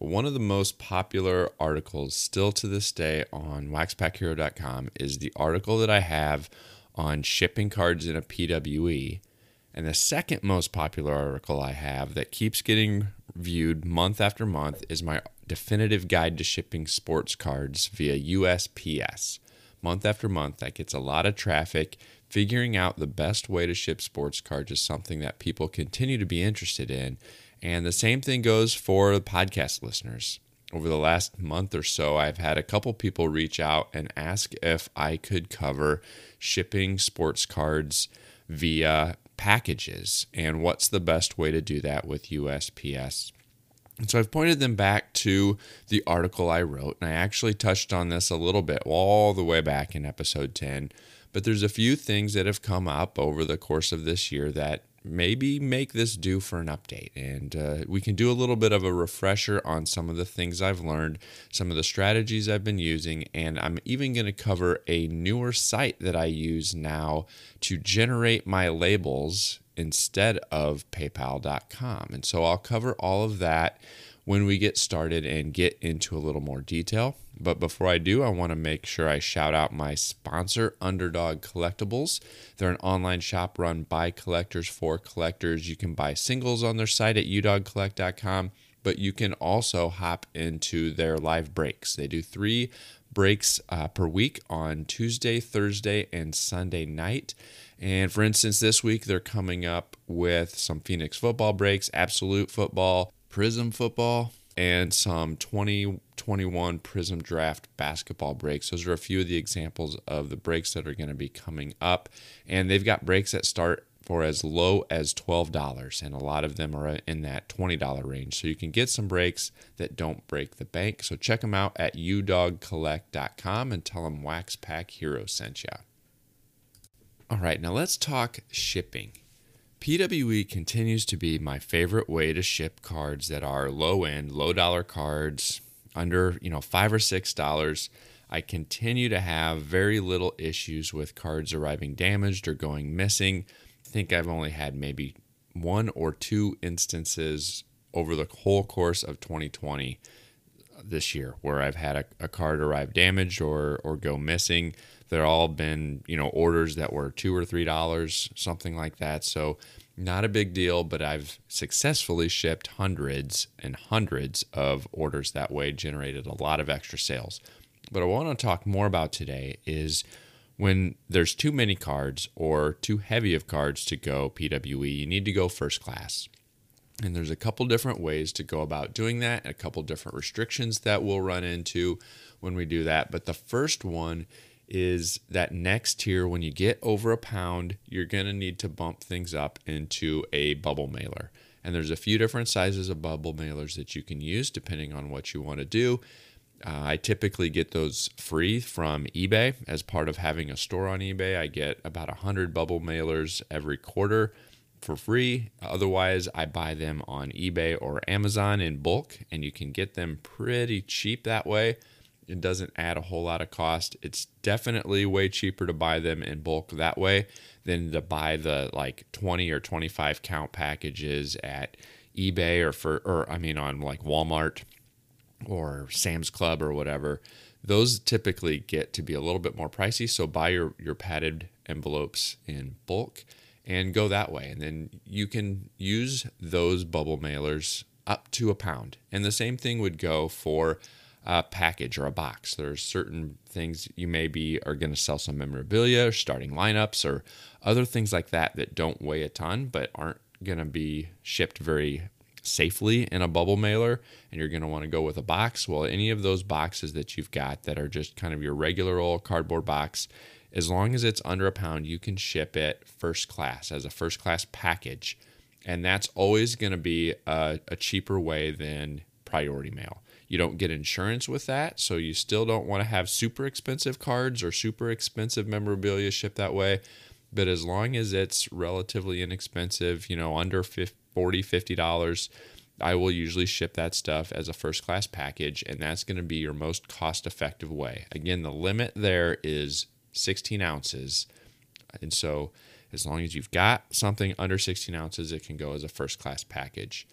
One of the most popular articles still to this day on waxpackhero.com is the article that I have on shipping cards in a PWE. And the second most popular article I have that keeps getting viewed month after month is my definitive guide to shipping sports cards via USPS. Month after month, that gets a lot of traffic. Figuring out the best way to ship sports cards is something that people continue to be interested in. And the same thing goes for podcast listeners. Over the last month or so, I've had a couple people reach out and ask if I could cover shipping sports cards via packages and what's the best way to do that with USPS. And so I've pointed them back to the article I wrote, and I actually touched on this a little bit all the way back in episode 10. But there's a few things that have come up over the course of this year that maybe make this due for an update. And uh, we can do a little bit of a refresher on some of the things I've learned, some of the strategies I've been using, and I'm even going to cover a newer site that I use now to generate my labels instead of paypal.com. And so I'll cover all of that when we get started and get into a little more detail. But before I do, I want to make sure I shout out my sponsor, Underdog Collectibles. They're an online shop run by collectors for collectors. You can buy singles on their site at udogcollect.com, but you can also hop into their live breaks. They do three breaks uh, per week on Tuesday, Thursday, and Sunday night. And for instance, this week they're coming up with some Phoenix football breaks, absolute football, Prizm football and some 2021 Prizm Draft basketball breaks. Those are a few of the examples of the breaks that are going to be coming up. And they've got breaks that start for as low as $12, and a lot of them are in that $20 range. So you can get some breaks that don't break the bank. So check them out at udogcollect.com and tell them Wax Pack Hero sent you. All right, now let's talk shipping. PWE continues to be my favorite way to ship cards that are low end, low dollar cards, under, you know, 5 or 6 dollars. I continue to have very little issues with cards arriving damaged or going missing. I think I've only had maybe one or two instances over the whole course of 2020 uh, this year where I've had a, a card arrive damaged or or go missing. They're all been, you know, orders that were two or three dollars, something like that. So not a big deal, but I've successfully shipped hundreds and hundreds of orders that way, generated a lot of extra sales. But I want to talk more about today is when there's too many cards or too heavy of cards to go PWE, you need to go first class. And there's a couple different ways to go about doing that, a couple different restrictions that we'll run into when we do that. But the first one is that next tier, when you get over a pound, you're going to need to bump things up into a bubble mailer. And there's a few different sizes of bubble mailers that you can use depending on what you want to do. Uh, I typically get those free from eBay as part of having a store on eBay. I get about 100 bubble mailers every quarter for free. Otherwise, I buy them on eBay or Amazon in bulk, and you can get them pretty cheap that way. It doesn't add a whole lot of cost. It's definitely way cheaper to buy them in bulk that way than to buy the like 20 or 25 count packages at eBay or for or I mean on like Walmart or Sam's Club or whatever. Those typically get to be a little bit more pricey, so buy your your padded envelopes in bulk and go that way. And then you can use those bubble mailers up to a pound. And the same thing would go for a package or a box. There's certain things you maybe are going to sell some memorabilia, or starting lineups, or other things like that that don't weigh a ton but aren't going to be shipped very safely in a bubble mailer and you're going to want to go with a box. Well any of those boxes that you've got that are just kind of your regular old cardboard box as long as it's under a pound you can ship it first class as a first class package. And that's always going to be a, a cheaper way than priority mail You don't get insurance with that, so you still don't want to have super expensive cards or super expensive memorabilia shipped that way. But as long as it's relatively inexpensive, you know, under 50, 40 $50, I will usually ship that stuff as a first class package, and that's going to be your most cost effective way. Again, the limit there is 16 ounces. And so, as long as you've got something under 16 ounces, it can go as a first class package.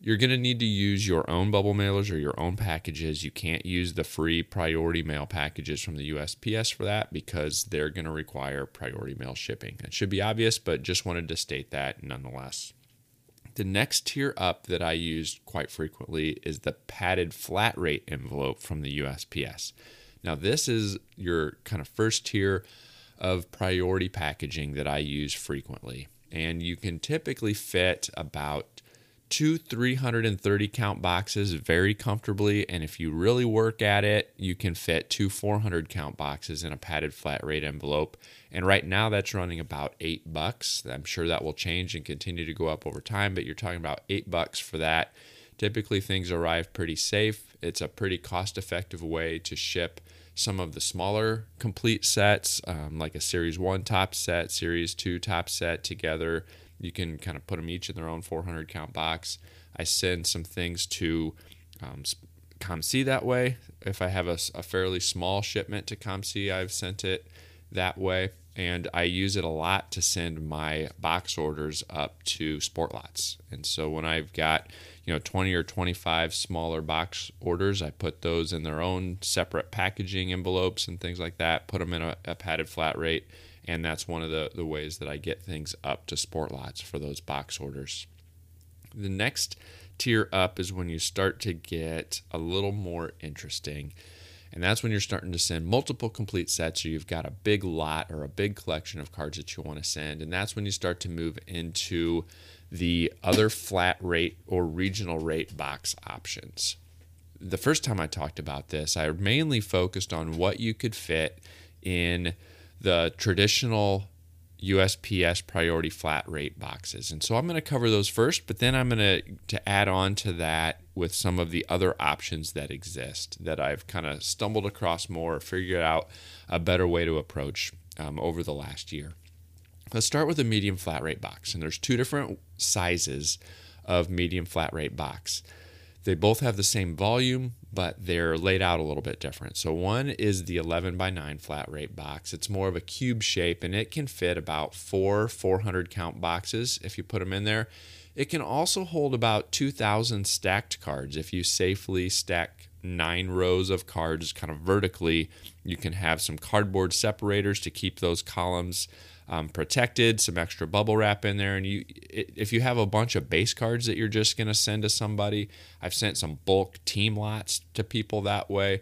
You're going to need to use your own bubble mailers or your own packages. You can't use the free priority mail packages from the USPS for that because they're going to require priority mail shipping. It should be obvious, but just wanted to state that nonetheless. The next tier up that I use quite frequently is the padded flat rate envelope from the USPS. Now, this is your kind of first tier of priority packaging that I use frequently. And you can typically fit about two 330 count boxes very comfortably. And if you really work at it, you can fit two 400 count boxes in a padded flat rate envelope. And right now that's running about eight bucks. I'm sure that will change and continue to go up over time, but you're talking about eight bucks for that. Typically things arrive pretty safe. It's a pretty cost effective way to ship some of the smaller complete sets, um, like a Series 1 Topps set, Series 2 Topps set together you can kind of put them each in their own 400 count box. I send some things to um, COMC that way. If I have a, a, fairly small shipment to COMC, I've sent it that way. And I use it a lot to send my box orders up to Sportlots. And so when I've got, you know, 20 or 25 smaller box orders, I put those in their own separate packaging envelopes and things like that, put them in a, a padded flat rate and that's one of the, the ways that I get things up to Sportlots for those box orders. The next tier up is when you start to get a little more interesting. And that's when you're starting to send multiple complete sets, or you've got a big lot or a big collection of cards that you want to send. And that's when you start to move into the other flat rate or regional rate box options. The first time I talked about this, I mainly focused on what you could fit in the traditional USPS priority flat rate boxes. And so I'm going to cover those first, but then I'm going to to add on to that with some of the other options that exist that I've kind of stumbled across more, figured out a better way to approach um, over the last year. Let's start with a medium flat rate box, and there's two different sizes of medium flat rate box. They both have the same volume, but they're laid out a little bit different. So one is the 11 by 9 flat rate box. It's more of a cube shape and it can fit about four 400 count boxes if you put them in there. It can also hold about 2,000 stacked cards if you safely stack nine rows of cards kind of vertically. You can have some cardboard separators to keep those columns um, protected, some extra bubble wrap in there. And you, if you have a bunch of base cards that you're just going to send to somebody, I've sent some bulk team lots to people that way.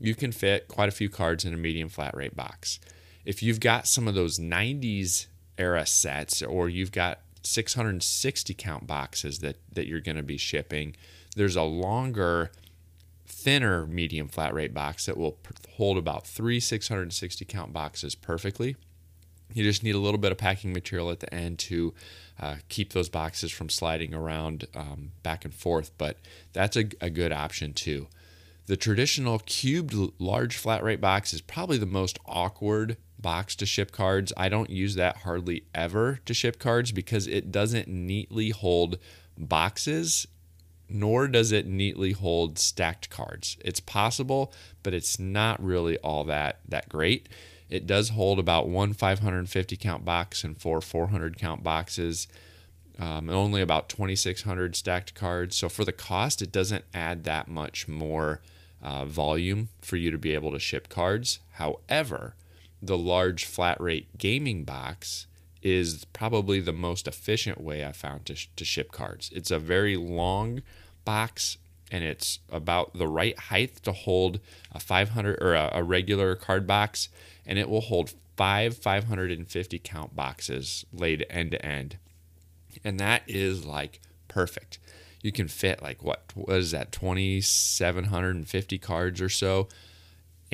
You can fit quite a few cards in a medium flat rate box. If you've got some of those 90s era sets, or you've got 660 count boxes that, that you're going to be shipping, there's a longer, thinner medium flat rate box that will hold about three 660 count boxes perfectly. You just need a little bit of packing material at the end to uh, keep those boxes from sliding around um, back and forth, but that's a, a good option too. The traditional cubed large flat rate box is probably the most awkward box to ship cards. I don't use that hardly ever to ship cards because it doesn't neatly hold boxes nor does it neatly hold stacked cards. It's possible, but it's not really all that that great. It does hold about one 550 count box and four 400 count boxes, um, only about 2,600 stacked cards. So for the cost, it doesn't add that much more uh, volume for you to be able to ship cards. However, the large flat rate gaming box is probably the most efficient way I found to, sh- to ship cards. It's a very long box and it's about the right height to hold a 500 or a, a regular card box and it will hold five 550 count boxes laid end to end. And that is like perfect. You can fit like what was that 2750 cards or so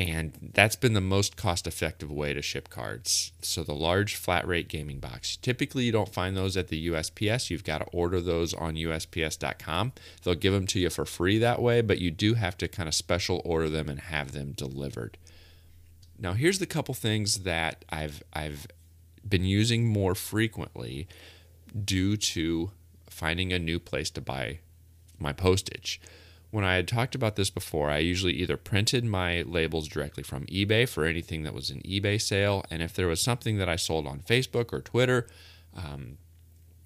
And that's been the most cost effective way to ship cards. So, the large flat rate gaming box. Typically, you don't find those at the USPS. You've got to order those on USPS.com. They'll give them to you for free that way, but you do have to kind of special order them and have them delivered. Now, here's the couple things that I've, I've been using more frequently due to finding a new place to buy my postage when I had talked about this before, I usually either printed my labels directly from eBay for anything that was an eBay sale, and if there was something that I sold on Facebook or Twitter, um,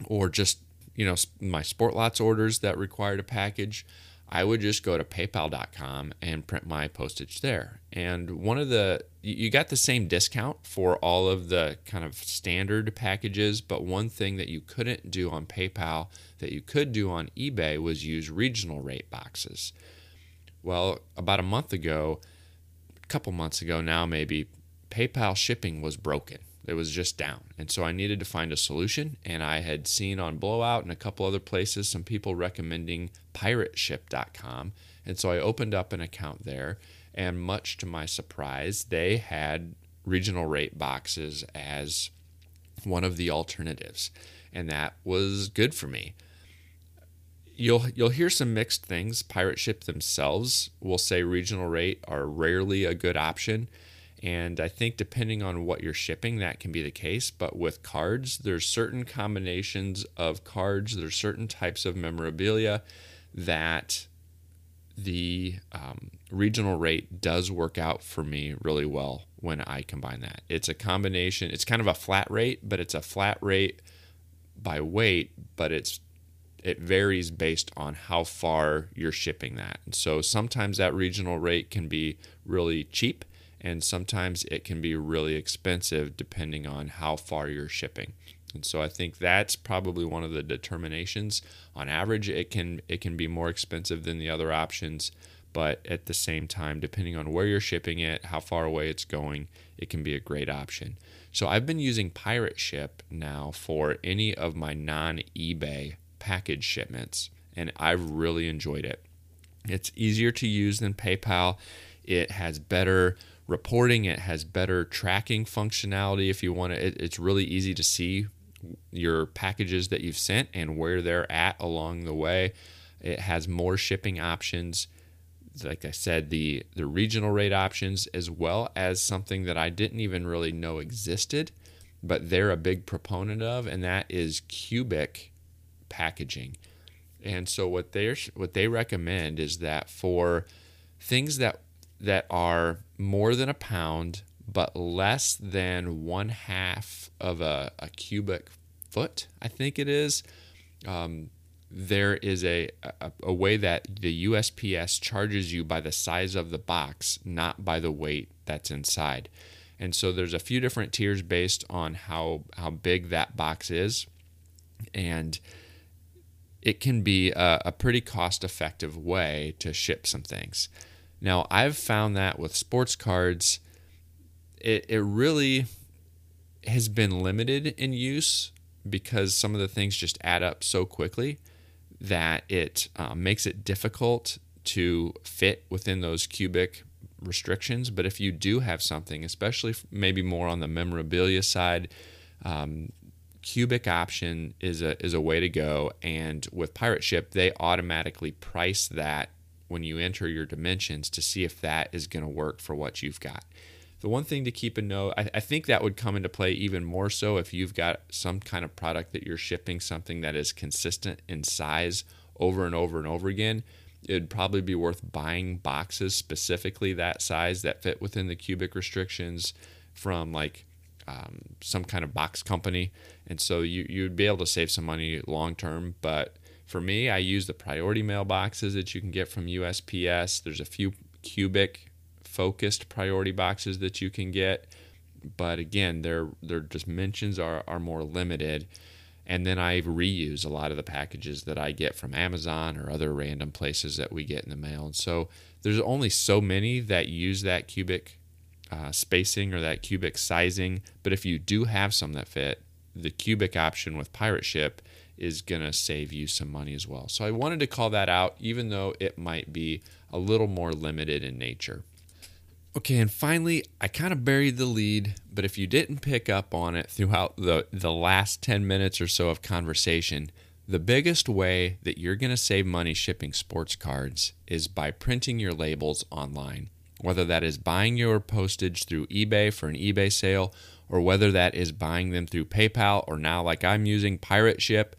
or just you know my Sportlots orders that required a package, I would just go to paypal.com and print my postage there. And one of the, you got the same discount for all of the kind of standard packages, but one thing that you couldn't do on PayPal that you could do on eBay was use regional rate boxes. Well, about a month ago, a couple months ago now, maybe, PayPal shipping was broken. It was just down. And so I needed to find a solution. And I had seen on Blowout and a couple other places some people recommending pirateship.com. And so I opened up an account there. And much to my surprise, they had regional rate boxes as one of the alternatives. And that was good for me. You'll you'll hear some mixed things. Pirate Ship themselves will say regional rate are rarely a good option and I think depending on what you're shipping, that can be the case. But with cards, there's certain combinations of cards, there's certain types of memorabilia that the um, regional rate does work out for me really well when I combine that. It's a combination, it's kind of a flat rate, but it's a flat rate by weight, but it's it varies based on how far you're shipping that. And so sometimes that regional rate can be really cheap and sometimes it can be really expensive depending on how far you're shipping. And so I think that's probably one of the determinations. On average, it can it can be more expensive than the other options, but at the same time, depending on where you're shipping it, how far away it's going, it can be a great option. So I've been using Pirate Ship now for any of my non-eBay package shipments, and I've really enjoyed it. It's easier to use than PayPal. It has better reporting. It has better tracking functionality. If you want to, it, it's really easy to see your packages that you've sent and where they're at along the way. It has more shipping options. Like I said, the the regional rate options, as well as something that I didn't even really know existed, but they're a big proponent of, and that is cubic packaging. And so what they what they recommend is that for things that that are more than a pound but less than one half of a, a cubic foot, I think it is. Um, there is a, a, a, way that the USPS charges you by the size of the box, not by the weight that's inside. And so there's a few different tiers based on how, how big that box is. And it can be a, a pretty cost effective way to ship some things. Now, I've found that with sports cards, it, it really has been limited in use because some of the things just add up so quickly that it uh, makes it difficult to fit within those cubic restrictions. But if you do have something, especially maybe more on the memorabilia side, um, cubic option is a is a way to go. And with Pirate Ship, they automatically price that when you enter your dimensions to see if that is going to work for what you've got. The one thing to keep in note, I, I, think that would come into play even more so if you've got some kind of product that you're shipping, something that is consistent in size over and over and over again. It'd probably be worth buying boxes specifically that size that fit within the cubic restrictions from like um, some kind of box company. And so you, you'd be able to save some money long term, but for me, I use the priority mailboxes that you can get from USPS. There's a few cubic focused priority boxes that you can get, but again, their their dimensions are are more limited. And then I reuse a lot of the packages that I get from Amazon or other random places that we get in the mail. And so there's only so many that use that cubic uh, spacing or that cubic sizing. But if you do have some that fit, the cubic option with Pirate Ship is going to save you some money as well. So I wanted to call that out, even though it might be a little more limited in nature. Okay, and finally, I kind of buried the lead, but if you didn't pick up on it throughout the, the last 10 minutes or so of conversation, the biggest way that you're going to save money shipping sports cards is by printing your labels online. Whether that is buying your postage through eBay for an eBay sale, or whether that is buying them through PayPal, or now, like I'm using Pirate Ship,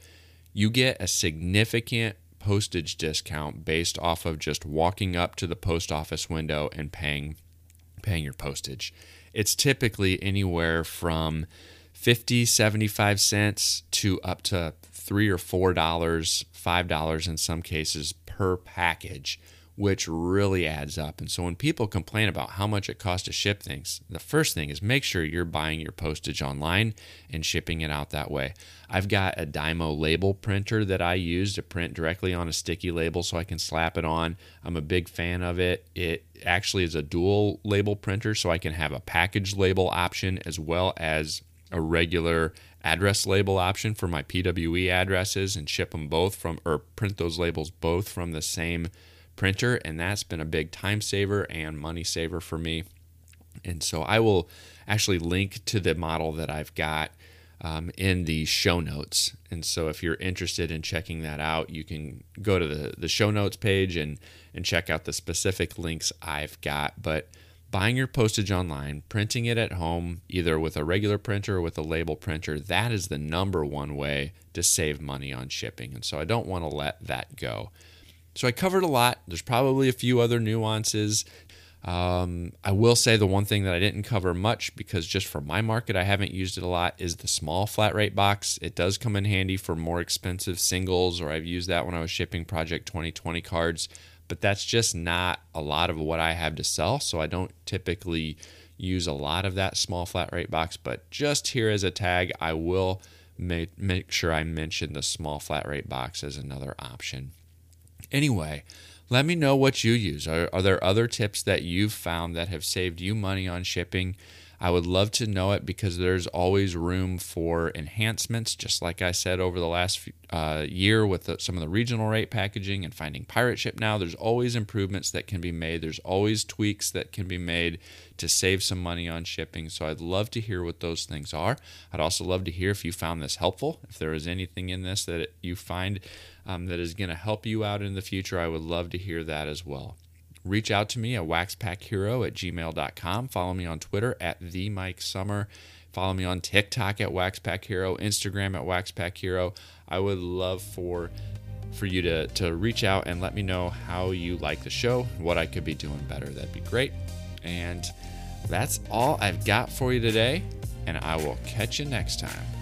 you get a significant postage discount based off of just walking up to the post office window and paying paying your postage. It's typically anywhere from 50, 75 cents to up to 3 or 4 dollars, 5 dollars in some cases per package which really adds up. And so when people complain about how much it costs to ship things, the first thing is make sure you're buying your postage online and shipping it out that way. I've got a Dymo label printer that I use to print directly on a sticky label so I can slap it on. I'm a big fan of it. It actually is a dual label printer so I can have a package label option as well as a regular address label option for my PWE addresses and ship them both from or print those labels both from the same printer, and that's been a big time saver and money saver for me. And so I will actually link to the model that I've got um, in the show notes. And so if you're interested in checking that out, you can go to the, the show notes page and, and check out the specific links I've got. But buying your postage online, printing it at home, either with a regular printer or with a label printer, that is the number one way to save money on shipping. And so I don't want to let that go. So I covered a lot. There's probably a few other nuances. Um, I will say the one thing that I didn't cover much because just for my market, I haven't used it a lot is the small flat rate box. It does come in handy for more expensive singles, or I've used that when I was shipping Project 2020 cards, but that's just not a lot of what I have to sell. So I don't typically use a lot of that small flat rate box, but just here as a tag, I will make, make sure I mention the small flat rate box as another option. Anyway, let me know what you use. Are, are there other tips that you've found that have saved you money on shipping? I would love to know it because there's always room for enhancements, just like I said over the last uh, year with the, some of the regional rate packaging and finding pirate ship now. There's always improvements that can be made, there's always tweaks that can be made to save some money on shipping. So I'd love to hear what those things are. I'd also love to hear if you found this helpful, if there is anything in this that you find um, that is going to help you out in the future. I would love to hear that as well reach out to me at waxpackhero at gmail.com. Follow me on Twitter at the Mike Summer. Follow me on TikTok at waxpackhero, Instagram at waxpackhero. I would love for for you to, to reach out and let me know how you like the show, what I could be doing better. That'd be great. And that's all I've got for you today, and I will catch you next time.